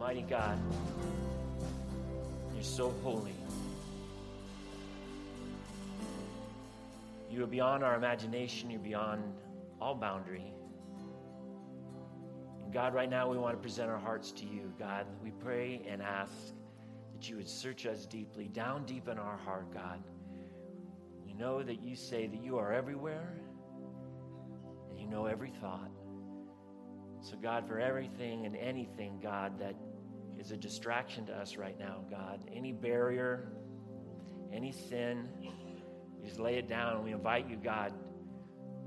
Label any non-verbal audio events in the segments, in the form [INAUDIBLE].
Almighty God, you're so holy. You are beyond our imagination, you're beyond all boundary. And God, right now we want to present our hearts to you. God, we pray and ask that you would search us deeply, down deep in our heart, God. We know that you say that you are everywhere and you know every thought. So, God, for everything and anything, God, that is a distraction to us right now, God, any barrier, any sin, you just lay it down and we invite you, God,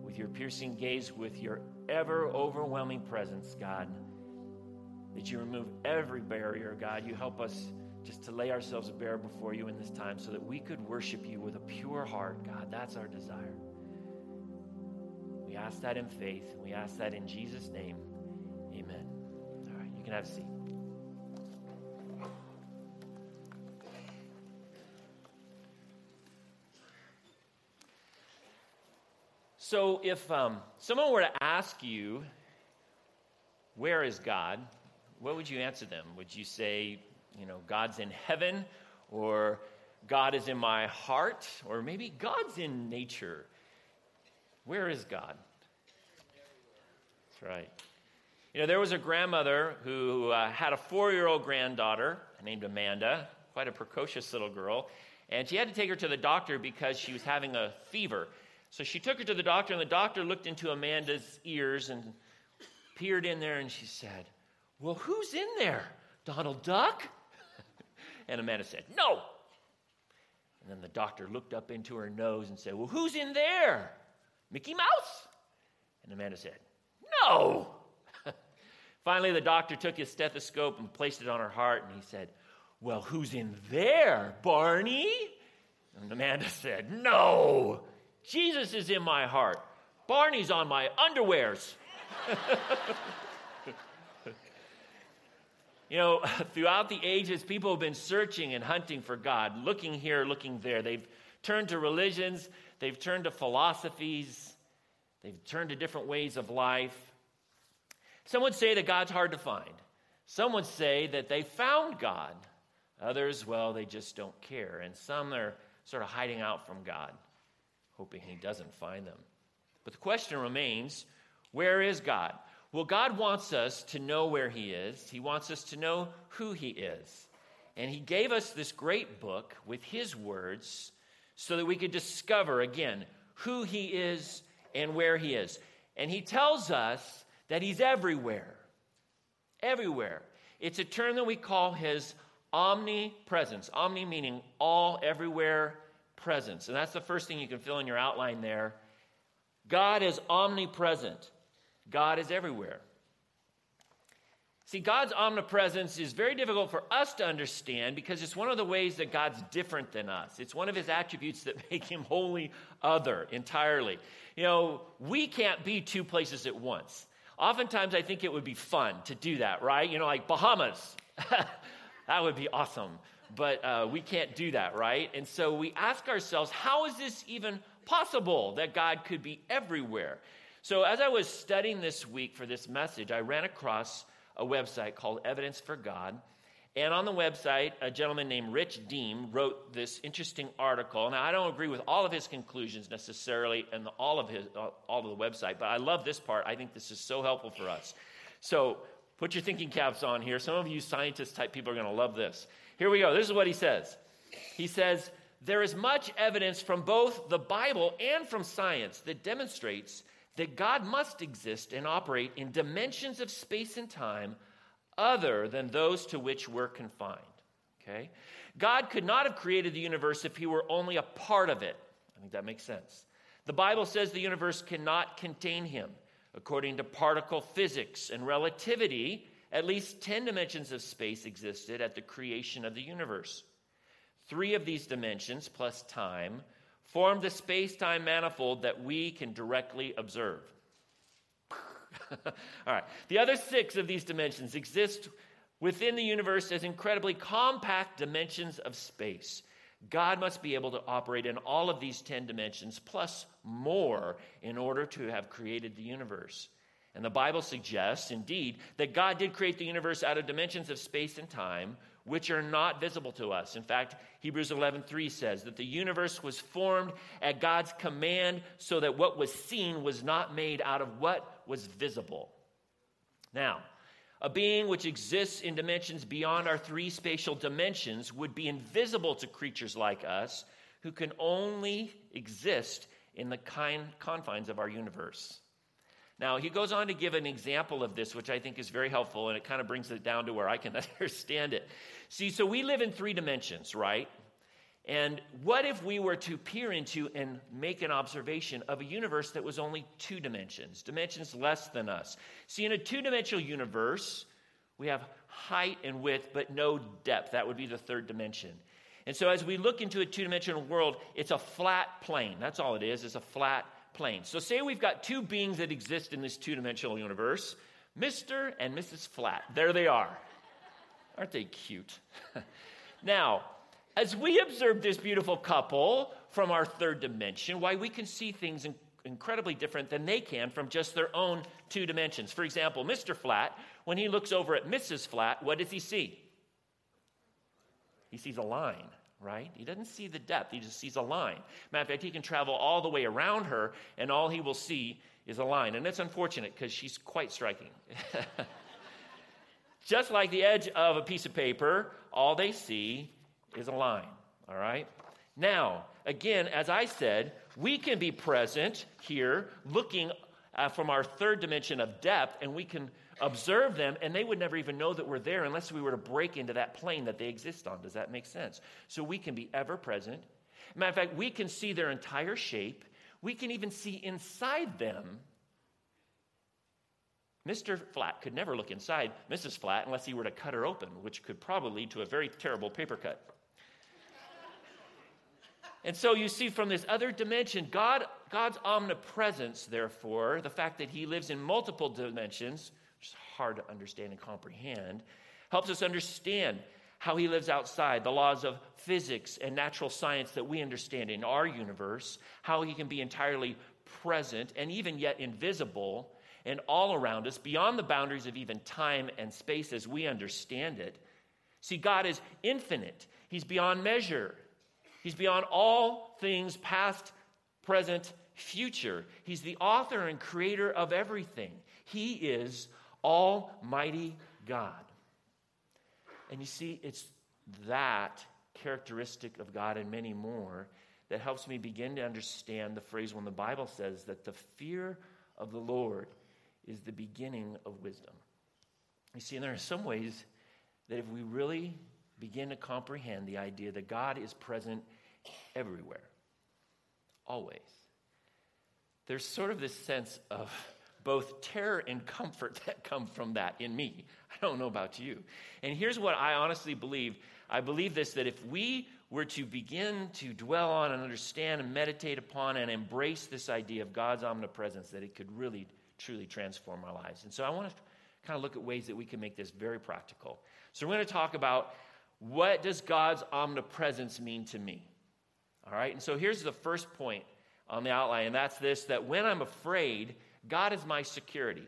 with your piercing gaze, with your ever overwhelming presence, God, that you remove every barrier, God. You help us just to lay ourselves bare before you in this time so that we could worship you with a pure heart, God. That's our desire. We ask that in faith, and we ask that in Jesus' name. Amen. All right, you can have a seat. So, if um, someone were to ask you, Where is God? what would you answer them? Would you say, You know, God's in heaven, or God is in my heart, or maybe God's in nature? Where is God? That's right. You know, there was a grandmother who uh, had a four year old granddaughter named Amanda, quite a precocious little girl, and she had to take her to the doctor because she was having a fever. So she took her to the doctor, and the doctor looked into Amanda's ears and peered in there, and she said, Well, who's in there? Donald Duck? [LAUGHS] and Amanda said, No. And then the doctor looked up into her nose and said, Well, who's in there? Mickey Mouse? And Amanda said, No. [LAUGHS] Finally, the doctor took his stethoscope and placed it on her heart, and he said, Well, who's in there? Barney? And Amanda said, No. Jesus is in my heart. Barney's on my underwears. [LAUGHS] you know, [LAUGHS] throughout the ages, people have been searching and hunting for God, looking here, looking there. They've turned to religions, they've turned to philosophies, they've turned to different ways of life. Some would say that God's hard to find. Some would say that they found God. Others, well, they just don't care. And some are sort of hiding out from God hoping he doesn't find them. But the question remains where is God? Well, God wants us to know where he is, he wants us to know who he is. And he gave us this great book with his words so that we could discover again who he is and where he is. And he tells us that he's everywhere. Everywhere. It's a term that we call his omnipresence. Omni meaning all, everywhere, presence. And that's the first thing you can fill in your outline there. God is omnipresent, God is everywhere. See, God's omnipresence is very difficult for us to understand because it's one of the ways that God's different than us. It's one of his attributes that [LAUGHS] make him wholly other entirely. You know, we can't be two places at once. Oftentimes, I think it would be fun to do that, right? You know, like Bahamas. [LAUGHS] that would be awesome but uh, we can't do that, right? And so we ask ourselves, how is this even possible that God could be everywhere? So as I was studying this week for this message, I ran across a website called Evidence for God. And on the website, a gentleman named Rich Deem wrote this interesting article. Now, I don't agree with all of his conclusions necessarily and all of his all of the website, but I love this part. I think this is so helpful for us. So, put your thinking caps on here. Some of you scientist type people are going to love this. Here we go. This is what he says. He says, There is much evidence from both the Bible and from science that demonstrates that God must exist and operate in dimensions of space and time other than those to which we're confined. Okay? God could not have created the universe if he were only a part of it. I think that makes sense. The Bible says the universe cannot contain him. According to particle physics and relativity, at least 10 dimensions of space existed at the creation of the universe. Three of these dimensions, plus time, form the space time manifold that we can directly observe. [LAUGHS] All right. The other six of these dimensions exist within the universe as incredibly compact dimensions of space. God must be able to operate in all of these 10 dimensions plus more in order to have created the universe. And the Bible suggests, indeed, that God did create the universe out of dimensions of space and time, which are not visible to us. In fact, Hebrews 11:3 says that the universe was formed at God's command so that what was seen was not made out of what was visible. Now, a being which exists in dimensions beyond our three spatial dimensions would be invisible to creatures like us who can only exist in the confines of our universe. Now, he goes on to give an example of this, which I think is very helpful, and it kind of brings it down to where I can [LAUGHS] understand it. See, so we live in three dimensions, right? And what if we were to peer into and make an observation of a universe that was only two dimensions, dimensions less than us? See, in a two dimensional universe, we have height and width, but no depth. That would be the third dimension. And so, as we look into a two dimensional world, it's a flat plane. That's all it is, it's a flat plane. So, say we've got two beings that exist in this two dimensional universe Mr. and Mrs. Flat. There they are. Aren't they cute? [LAUGHS] now, as we observe this beautiful couple from our third dimension, why we can see things in incredibly different than they can from just their own two dimensions. For example, Mr. Flat, when he looks over at Mrs. Flat, what does he see? He sees a line right? He doesn't see the depth, he just sees a line. Matter of fact, he can travel all the way around her, and all he will see is a line. And it's unfortunate because she's quite striking. [LAUGHS] just like the edge of a piece of paper, all they see is a line, all right? Now, again, as I said, we can be present here looking uh, from our third dimension of depth, and we can observe them, and they would never even know that we're there unless we were to break into that plane that they exist on. Does that make sense? So we can be ever present. Matter of fact, we can see their entire shape, we can even see inside them. Mr. Flat could never look inside Mrs. Flat unless he were to cut her open, which could probably lead to a very terrible paper cut. And so you see from this other dimension, God, God's omnipresence, therefore, the fact that He lives in multiple dimensions, which is hard to understand and comprehend, helps us understand how He lives outside the laws of physics and natural science that we understand in our universe, how He can be entirely present and even yet invisible and all around us, beyond the boundaries of even time and space as we understand it. See, God is infinite, He's beyond measure. He's beyond all things, past, present, future. He's the author and creator of everything. He is Almighty God. And you see, it's that characteristic of God and many more that helps me begin to understand the phrase when the Bible says that the fear of the Lord is the beginning of wisdom. You see, and there are some ways that if we really begin to comprehend the idea that God is present everywhere, always. There's sort of this sense of both terror and comfort that come from that in me. I don't know about you. And here's what I honestly believe I believe this that if we were to begin to dwell on and understand and meditate upon and embrace this idea of God's omnipresence, that it could really, truly transform our lives. And so I want to kind of look at ways that we can make this very practical. So we're going to talk about what does God's omnipresence mean to me? All right, and so here's the first point on the outline, and that's this that when I'm afraid, God is my security.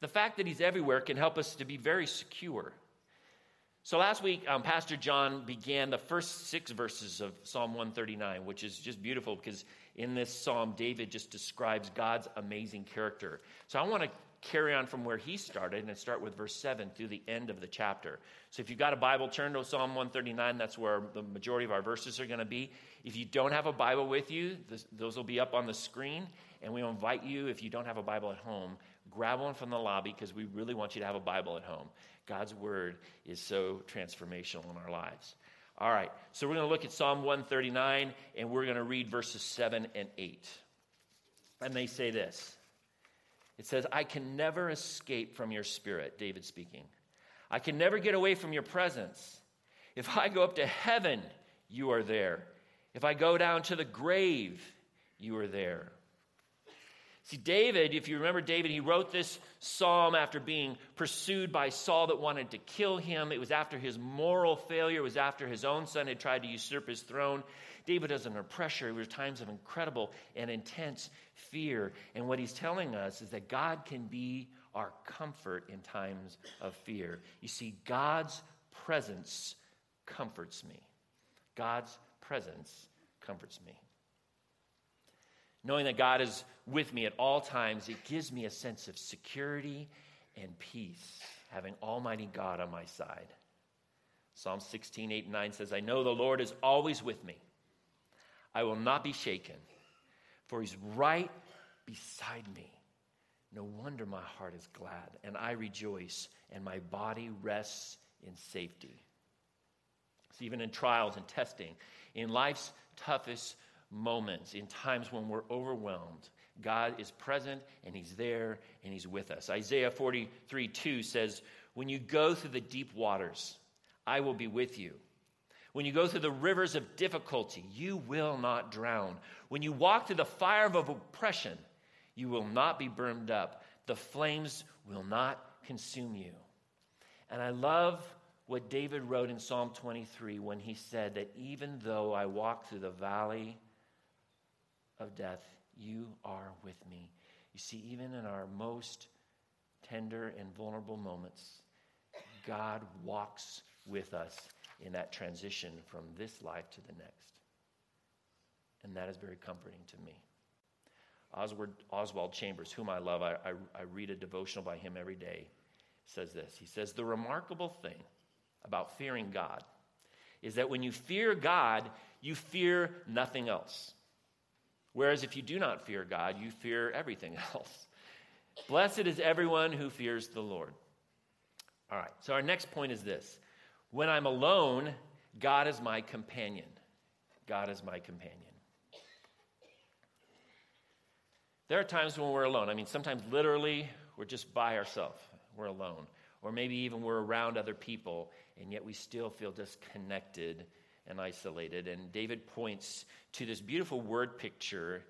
The fact that He's everywhere can help us to be very secure. So last week, um, Pastor John began the first six verses of Psalm 139, which is just beautiful because in this psalm, David just describes God's amazing character. So I want to carry on from where he started and start with verse 7 through the end of the chapter. So if you've got a Bible, turn to Psalm 139. That's where the majority of our verses are going to be. If you don't have a Bible with you, this, those will be up on the screen. And we invite you, if you don't have a Bible at home, grab one from the lobby because we really want you to have a Bible at home. God's word is so transformational in our lives. All right, so we're going to look at Psalm 139 and we're going to read verses 7 and 8. And they say this. It says, I can never escape from your spirit, David speaking. I can never get away from your presence. If I go up to heaven, you are there. If I go down to the grave, you are there. See, David, if you remember David, he wrote this psalm after being pursued by Saul that wanted to kill him. It was after his moral failure, it was after his own son had tried to usurp his throne. David was under pressure. It was times of incredible and intense fear. And what he's telling us is that God can be our comfort in times of fear. You see, God's presence comforts me. God's presence comforts me. Knowing that God is with me at all times, it gives me a sense of security and peace, having Almighty God on my side. Psalm 16, 8, and 9 says, I know the Lord is always with me. I will not be shaken, for he's right beside me. No wonder my heart is glad, and I rejoice, and my body rests in safety. So, even in trials and testing, in life's toughest moments, in times when we're overwhelmed, God is present and He's there and He's with us. Isaiah 43 2 says, When you go through the deep waters, I will be with you. When you go through the rivers of difficulty, you will not drown. When you walk through the fire of oppression, you will not be burned up. The flames will not consume you. And I love what David wrote in Psalm 23 when he said that even though I walk through the valley of death, you are with me. You see, even in our most tender and vulnerable moments, God walks with us in that transition from this life to the next. And that is very comforting to me. Oswald, Oswald Chambers, whom I love, I, I, I read a devotional by him every day, says this. He says, The remarkable thing about fearing God is that when you fear God, you fear nothing else. Whereas if you do not fear God, you fear everything [LAUGHS] else. Blessed is everyone who fears the Lord. All right, so our next point is this when I'm alone, God is my companion. God is my companion. There are times when we're alone. I mean, sometimes literally we're just by ourselves, we're alone. Or maybe even we're around other people, and yet we still feel disconnected and isolated. And David points to this beautiful word picture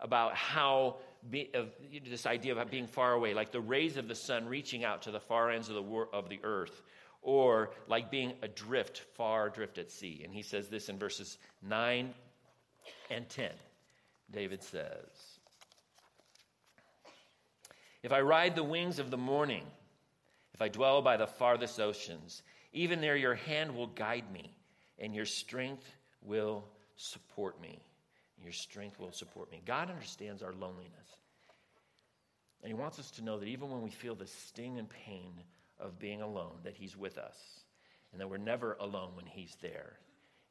about how be, of, this idea about being far away, like the rays of the sun reaching out to the far ends of the, of the earth, or like being adrift, far adrift at sea. And he says this in verses 9 and 10. David says, If I ride the wings of the morning, if I dwell by the farthest oceans, even there your hand will guide me, and your strength will support me. Your strength will support me. God understands our loneliness. And He wants us to know that even when we feel the sting and pain of being alone, that He's with us, and that we're never alone when He's there.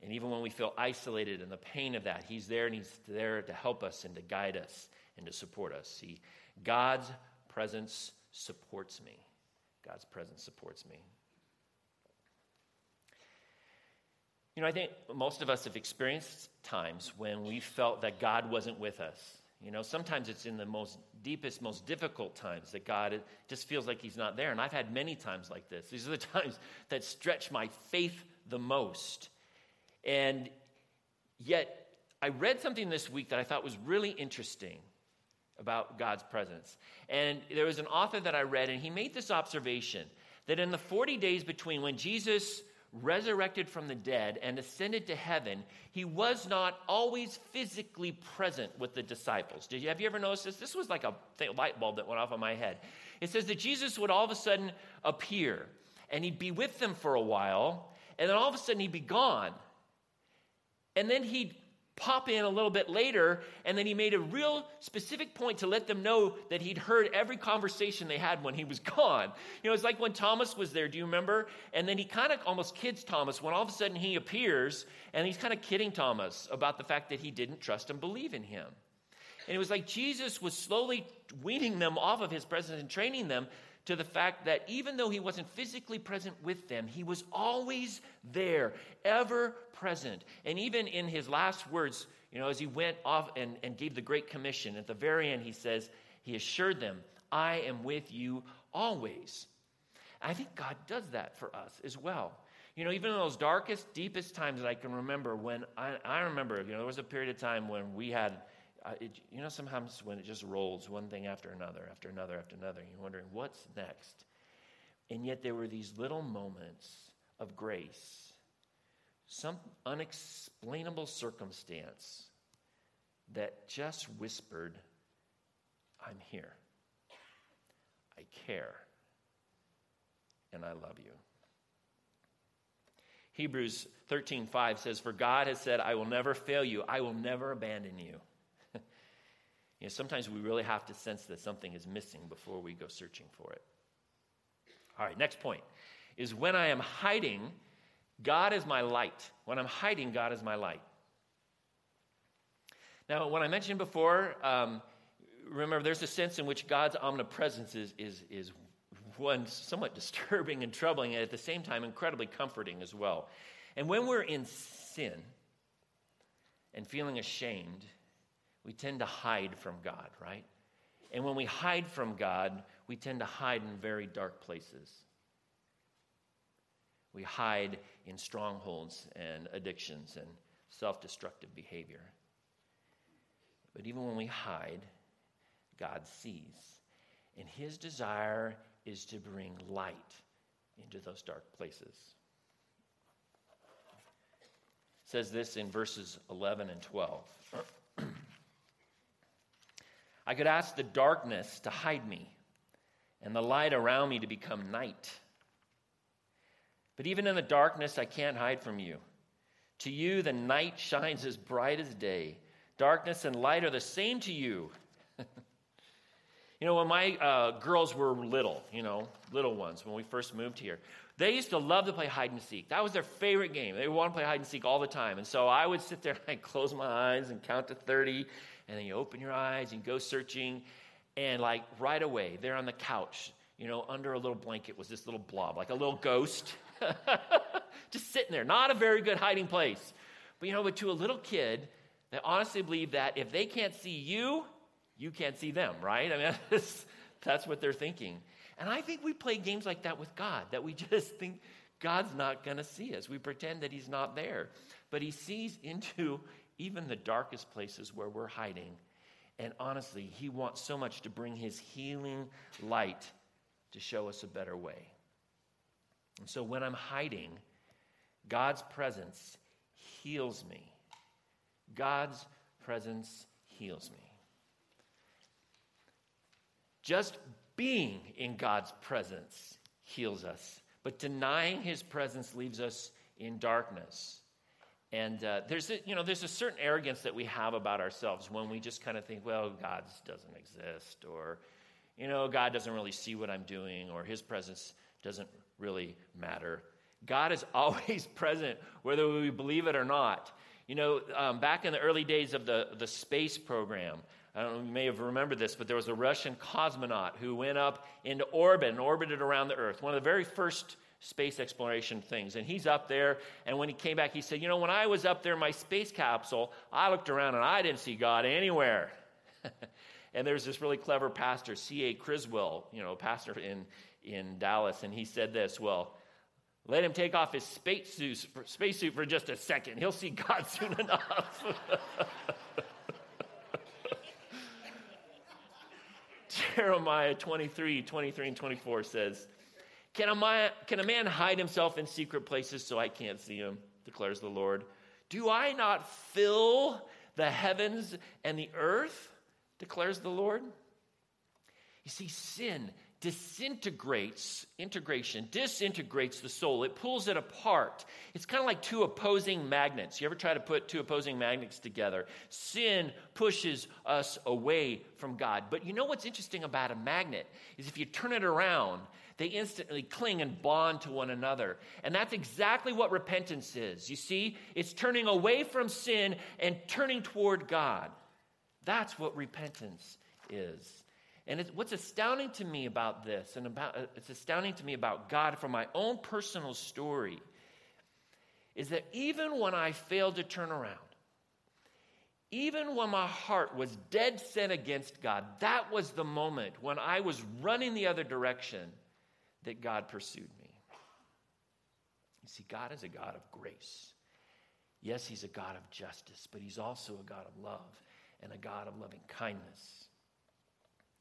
And even when we feel isolated and the pain of that, He's there and He's there to help us and to guide us and to support us. See, God's presence supports me. God's presence supports me. You know, I think most of us have experienced times when we felt that God wasn't with us. You know, sometimes it's in the most deepest, most difficult times that God just feels like He's not there. And I've had many times like this. These are the [LAUGHS] times that stretch my faith the most. And yet, I read something this week that I thought was really interesting about God's presence. And there was an author that I read, and he made this observation that in the 40 days between when Jesus resurrected from the dead and ascended to heaven, he was not always physically present with the disciples. Did you, have you ever noticed this? This was like a light bulb that went off in my head. It says that Jesus would all of a sudden appear and he'd be with them for a while, and then all of a sudden he'd be gone. And then he'd pop in a little bit later, and then he made a real specific point to let them know that he'd heard every conversation they had when he was [LAUGHS] gone. You know, it's like when Thomas was there, do you remember? And then he kind of almost kids Thomas when all of a sudden he appears, and he's kind of kidding Thomas about the fact that he didn't trust and believe in him. And it was like Jesus was slowly weaning them off of his presence and training them to the fact that even though he wasn't physically present with them, he was always there, ever present. And even in his last words, you know, as he went off and, and gave the Great Commission, at the very end, he says, He assured them, I am with you always. I think God does that for us as well. You know, even in those darkest, deepest times that I can remember when I, I remember, you know, there was a period of time when we had It, you know, sometimes when it just rolls one thing after another, after another, after another, you're wondering what's next. And yet there were these little moments of grace, some unexplainable circumstance that just whispered, I'm here. I care. And I love you. Hebrews 13:5 says, "For God has said, I will never fail you. I will never abandon you." You know, sometimes we really have to sense that something is missing before we go searching for it. All right, next point is when I am hiding, God is my light. When I'm hiding, God is my light. Now, when I mentioned before, um, remember there's a sense in which God's omnipresence is, is, is one somewhat [LAUGHS] disturbing and troubling, and at the same time incredibly comforting as well. And when we're in sin and feeling ashamed, we tend to hide from God, right? And when we hide from God, we tend to hide in very dark places. We hide in strongholds and addictions and self destructive behavior. But even when we hide, God sees. And his desire is to bring light into those dark places. It says this in verses 11 and 12. [CLEARS THROAT] I could ask the darkness to hide me and the light around me to become night. But even in the darkness, I can't hide from you. To you, the night shines as bright as day. Darkness and light are the same to you. [LAUGHS] You know, when my uh, girls were little, you know, little ones, when we first moved here, they used to love to play hide and seek. That was their favorite game. They wanted to play hide and seek all the time. And so I would sit there and [LAUGHS] I'd close my eyes and count to 30, and then you open your eyes and go searching. And like right away, there on the couch, you know, under a little blanket was this little blob, like a little ghost, [LAUGHS] just sitting there. Not a very good hiding place. But you know, but to a little kid, they honestly believe that if they can't see you, you can't see them, right? I mean, [LAUGHS] that's, what they're thinking. And I think we play games like that with God, that we [LAUGHS] just think God's not going to see us. We pretend that He's not there. But He sees into even the darkest places where we're hiding. And honestly, He wants so much to bring His healing light to show us a better way. And so when I'm hiding, God's presence heals me. God's presence heals me. Just being in God's presence heals us, but denying his presence leaves us in darkness. And uh, there's, a, you know, there's a certain arrogance that we have about ourselves when we just kind of think, well, God doesn't exist, or, you know, God doesn't really see what I'm doing, or his presence doesn't really matter. God is [LAUGHS] always present, whether we believe it or not. You know, um, back in the early days of the, the space program, I don't know, you may have remembered this, but there was a Russian cosmonaut who went up into orbit and orbited around the Earth, one of the very first space exploration things. And he's up there, and when he came back, he said, You know, when I was up there in my space capsule, I looked around and I didn't see God anywhere. [LAUGHS] and there's this really clever pastor, C.A. Criswell, you know, pastor in, in Dallas, and he said this, Well, let him take off his spacesuit space suit for just a second. He'll see God [LAUGHS] soon enough. [LAUGHS] Jeremiah 23, 23 and 24 says, can a, man, can a man hide himself in secret places so I can't see him? declares the Lord. Do I not fill the heavens and the earth? declares the Lord. You see, sin disintegrates integration disintegrates the soul it pulls it apart it's kind of like two opposing magnets you ever try to put two opposing magnets together sin pushes us away from god but you know what's interesting about a magnet is if you turn it around they instantly cling and bond to one another. And that's exactly what repentance is. You see it's turning away from sin and turning toward god. That's what repentance is. And what's astounding to me about this, and about, uh, it's astounding to me about God from my own personal story, is that even when I failed to turn around, even when my heart was dead set against God, that was the moment when I was running the other direction that God pursued me. You see, God is a God of grace. Yes, He's a God of justice, but He's also a God of love. and a God of loving kindness.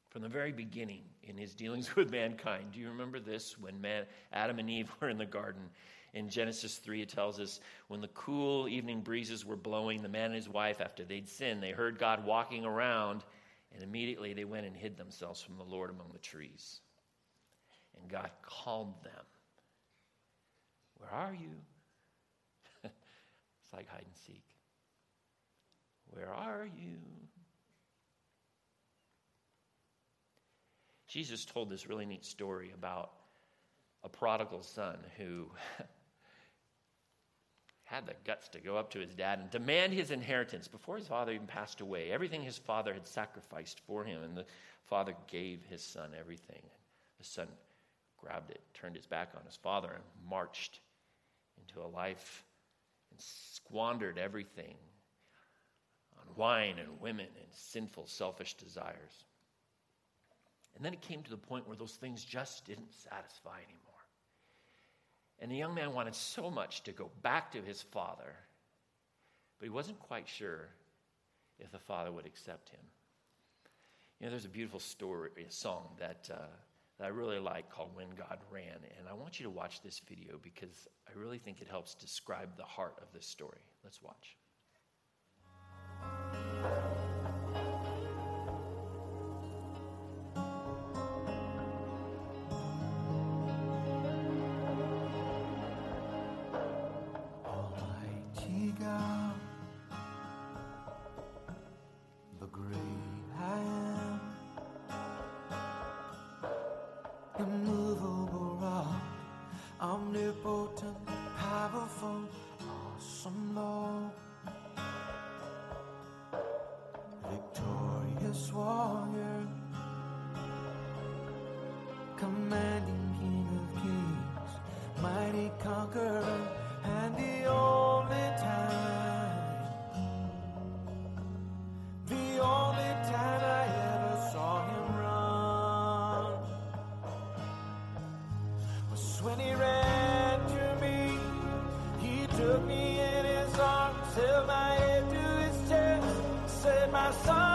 From the very beginning in his dealings [LAUGHS] with mankind, do you remember this when man, Adam and Eve [LAUGHS] were in the garden? In Genesis 3, it tells us when the cool evening breezes were blowing, the man and his wife, after they'd sinned, they heard God walking around, and immediately they went and hid themselves from the Lord among the trees. And God called them. Where are you? [LAUGHS] it's like hide and seek. Where are you? Jesus told this really neat story about a prodigal son who [LAUGHS] had the guts to go up to his dad and demand his inheritance before his father even passed away. Everything his father had sacrificed for him, and the father gave his son everything. The son grabbed it, turned his back on his father, and marched into a life and squandered everything on wine and women and sinful, selfish desires. And then it came to the point where those things just didn't satisfy anymore. And the young man wanted so much to go back to his father, but he wasn't quite sure if the father would accept him. You know, there's a beautiful story, a song that, uh, that I really like called When God Ran. And I want you to watch this video because I really think it helps describe the heart of this story. Let's watch. took me in his arms, held my head to his chest, said, My son.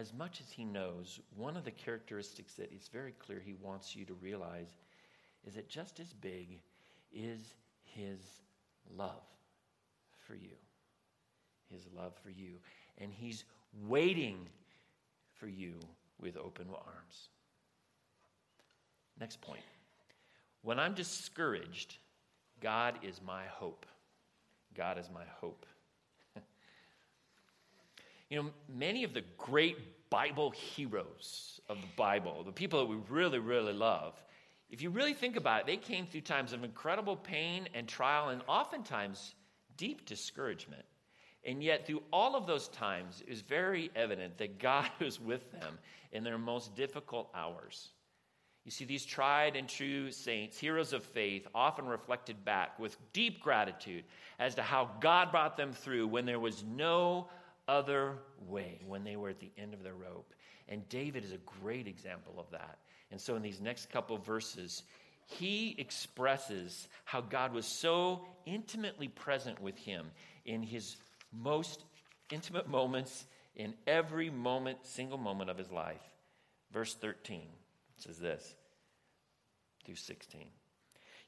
as much as He knows, one of the characteristics that it's very clear He wants you to realize is that just as big is His love for you. His love for you. And He's waiting for you with open arms. Next point. When I'm discouraged, God is my hope. God is my hope. You know, many of the great Bible heroes of the Bible, the people that we really, really love, if you really think about it, they came through times of incredible pain and trial and oftentimes deep discouragement. And yet, through all of those times, it was very evident that God [LAUGHS] was with them in their most difficult hours. You see, these tried and true saints, heroes of faith, often reflected back with deep gratitude as to how God brought them through when there was no other way, when they were at the end of their rope. And David is a great example of that. And so, in these next couple verses, he expresses how God was so intimately present with him in his most intimate moments, in every moment, single moment of his life. Verse 13 says this through 16.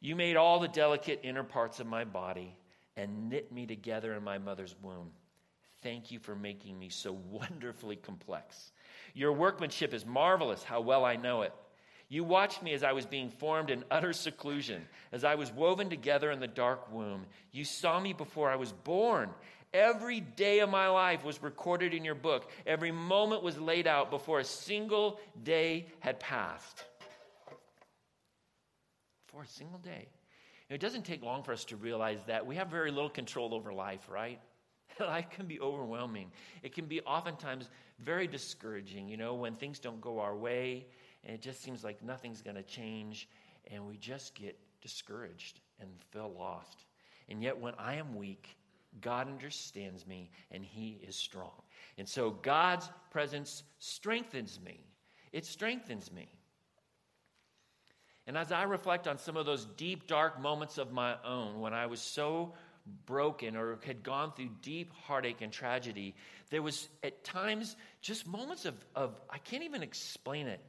You made all the delicate inner parts of my body and knit me together in my mother's womb. Thank you for making me so [LAUGHS] wonderfully complex. Your workmanship is marvelous, how well I know it. You watched me as I was being formed in utter seclusion, as I was woven together in the dark womb. You saw me before I was born. Every day of my life was recorded in your book. Every moment was laid out before a single day had passed. For a single day. It doesn't take long for us to realize that we have very little control over life, right? [LAUGHS] Life can be overwhelming. It can be oftentimes very discouraging, you know, when things don't go our way and it just seems like nothing's going to change, and we just get discouraged and feel lost. And yet, when I am weak, God understands me and He is strong. And so, God's presence strengthens me. It strengthens me. And as I reflect on some of those deep, dark moments of my own when I was so broken or had gone through deep heartache and tragedy, there was at times just moments of, of I can't even explain it,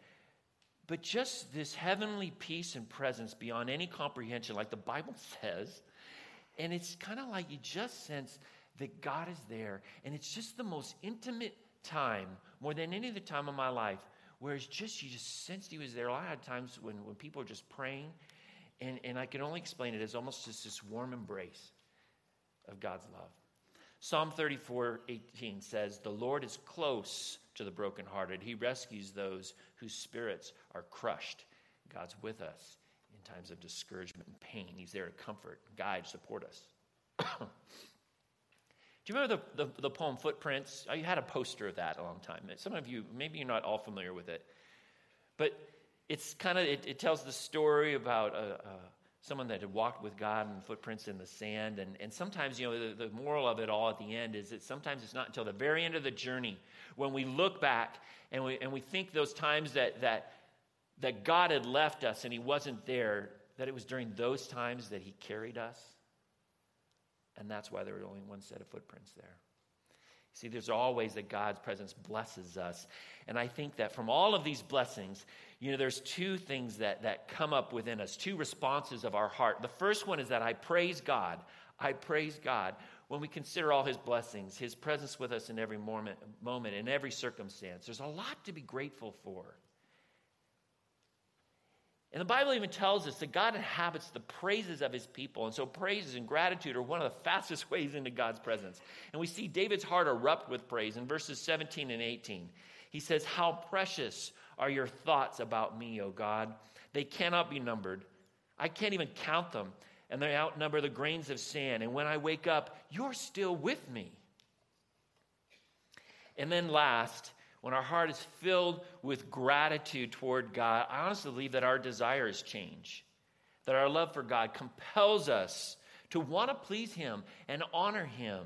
but just this heavenly peace and presence beyond any comprehension, like the Bible [LAUGHS] says. And it's kind of like you just sense that God is there. And it's just the most intimate time, more than any other time of my life, where it's just, you just sensed He was there. A lot of times when, when people are just praying, and, and I can only explain it as almost just this warm embrace of God's love. Psalm 34 18 says, The Lord is close to the brokenhearted. He rescues those whose spirits are crushed. God's with us in times of discouragement and pain. He's there to comfort, guide, support us. [COUGHS] Do you remember the, the, the, poem Footprints? I had a poster of that a long time. Some of you, maybe you're not all familiar with it. But it's kind of, it, it, tells the story about a, a someone that had walked with God and footprints in the sand. And, and sometimes, you know, the, the moral of it all at the end is that sometimes it's not until the very end of the journey when we look back and we, and we think those times that, that, that God had left us and He wasn't there, that it was during those times that He carried us. And that's why there was only one set of footprints there. See, there's always that God's presence blesses us. And I think that from all of these blessings, you know, there's two things that, that come up within us, two responses of our heart. The first one is that I praise God. I praise God when we consider all his blessings, his presence with us in every moment, moment in every circumstance. There's a lot to be grateful for. And the Bible even tells us that God inhabits the praises of his people. And so praises and gratitude are one of the [LAUGHS] fastest ways into God's presence. And we see David's heart erupt with praise in verses 17 and 18. He says, How precious are your thoughts about me, O God. They cannot be numbered. I can't even count them, and they outnumber the grains of sand. And when I wake up, you're still with me. And then last, when our heart is filled with gratitude toward God, I honestly believe that our desires change, that our love for God compels us to want to please Him and honor Him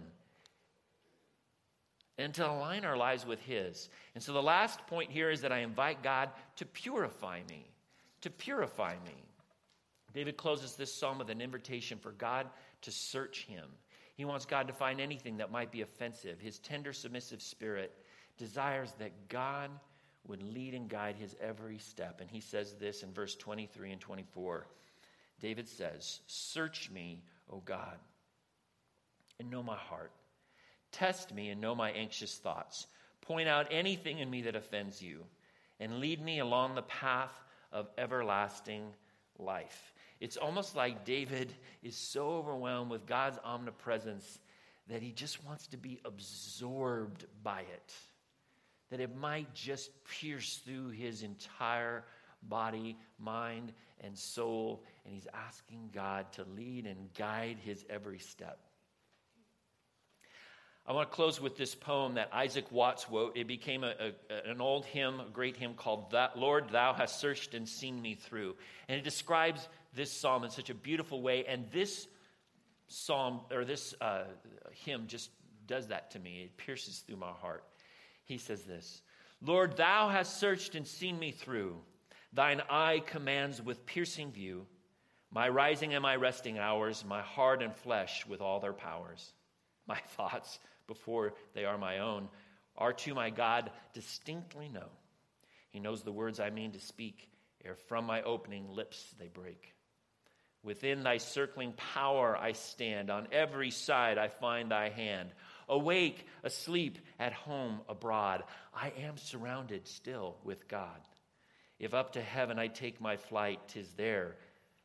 and to align our lives with His. And so the last point here is that I invite God to purify me, to purify me. David closes this psalm with an invitation for God to search him. He wants God to find anything that might be offensive. His tender, submissive spirit desires that God would lead and guide his every step. And he says this in verse 23 and 24. David says, Search me, O God, and know my heart. Test me and know my anxious thoughts. Point out anything in me that offends you, and lead me along the path of everlasting life. It's almost like David is so overwhelmed with God's omnipresence that he just wants to be absorbed by it that it might just pierce through his entire body, mind, and soul. And he's asking God to lead and guide his every step. I want to close with this poem that Isaac Watts wrote. It became a, a, an old hymn, a great hymn called that, Lord, Thou Hast Searched and Seen Me Through. And it describes this psalm in such a beautiful way. And this psalm, or this uh, hymn, just does that to me. It pierces through my heart. He says this Lord, Thou hast searched and seen me through. Thine eye commands with piercing view my rising and my resting hours, my heart and flesh with all their powers. [LAUGHS] My thoughts before they are my own, are to my God distinctly known. He knows the words I mean to speak, ere from my opening lips they break. Within thy circling power I stand, on every side I find thy hand. Awake, asleep, at home, abroad, I am surrounded still with God. If up to heaven I take my flight, tis there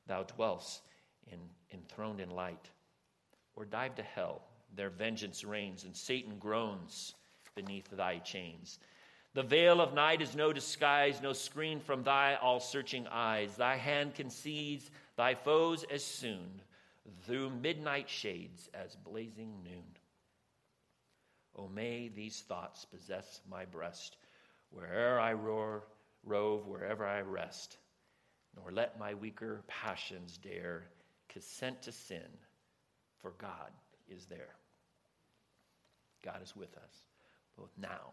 thou dwellst, in, enthroned in light. Or dive to hell, there vengeance reigns, and Satan groans beneath thy chains. The veil of night is no disguise, no screen from thy all searching eyes. Thy hand concedes thy foes as soon through midnight shades as blazing noon. O may these thoughts possess my breast, where'er I roar, rove, wherever I rest, nor let my weaker passions dare consent to sin, for God is there. God is with us, both now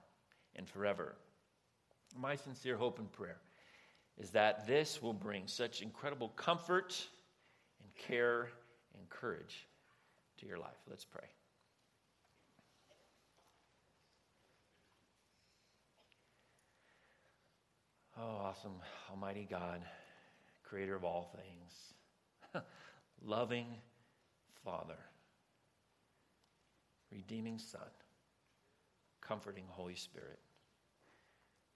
and forever. My sincere hope and prayer is that this will bring such incredible comfort and care and courage to your life. Let's pray. Oh, awesome, Almighty God, creator of all things, [LAUGHS] loving Father redeeming Son, comforting Holy Spirit.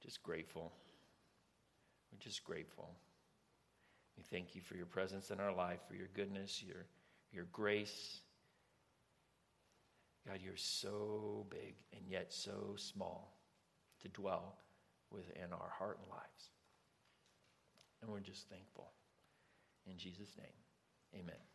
Just grateful. We're just grateful. We thank you for your presence in our life, for your goodness, your, your grace. God, you're so big and yet so small to dwell within our heart and lives. And we're just thankful. In Jesus' name, amen.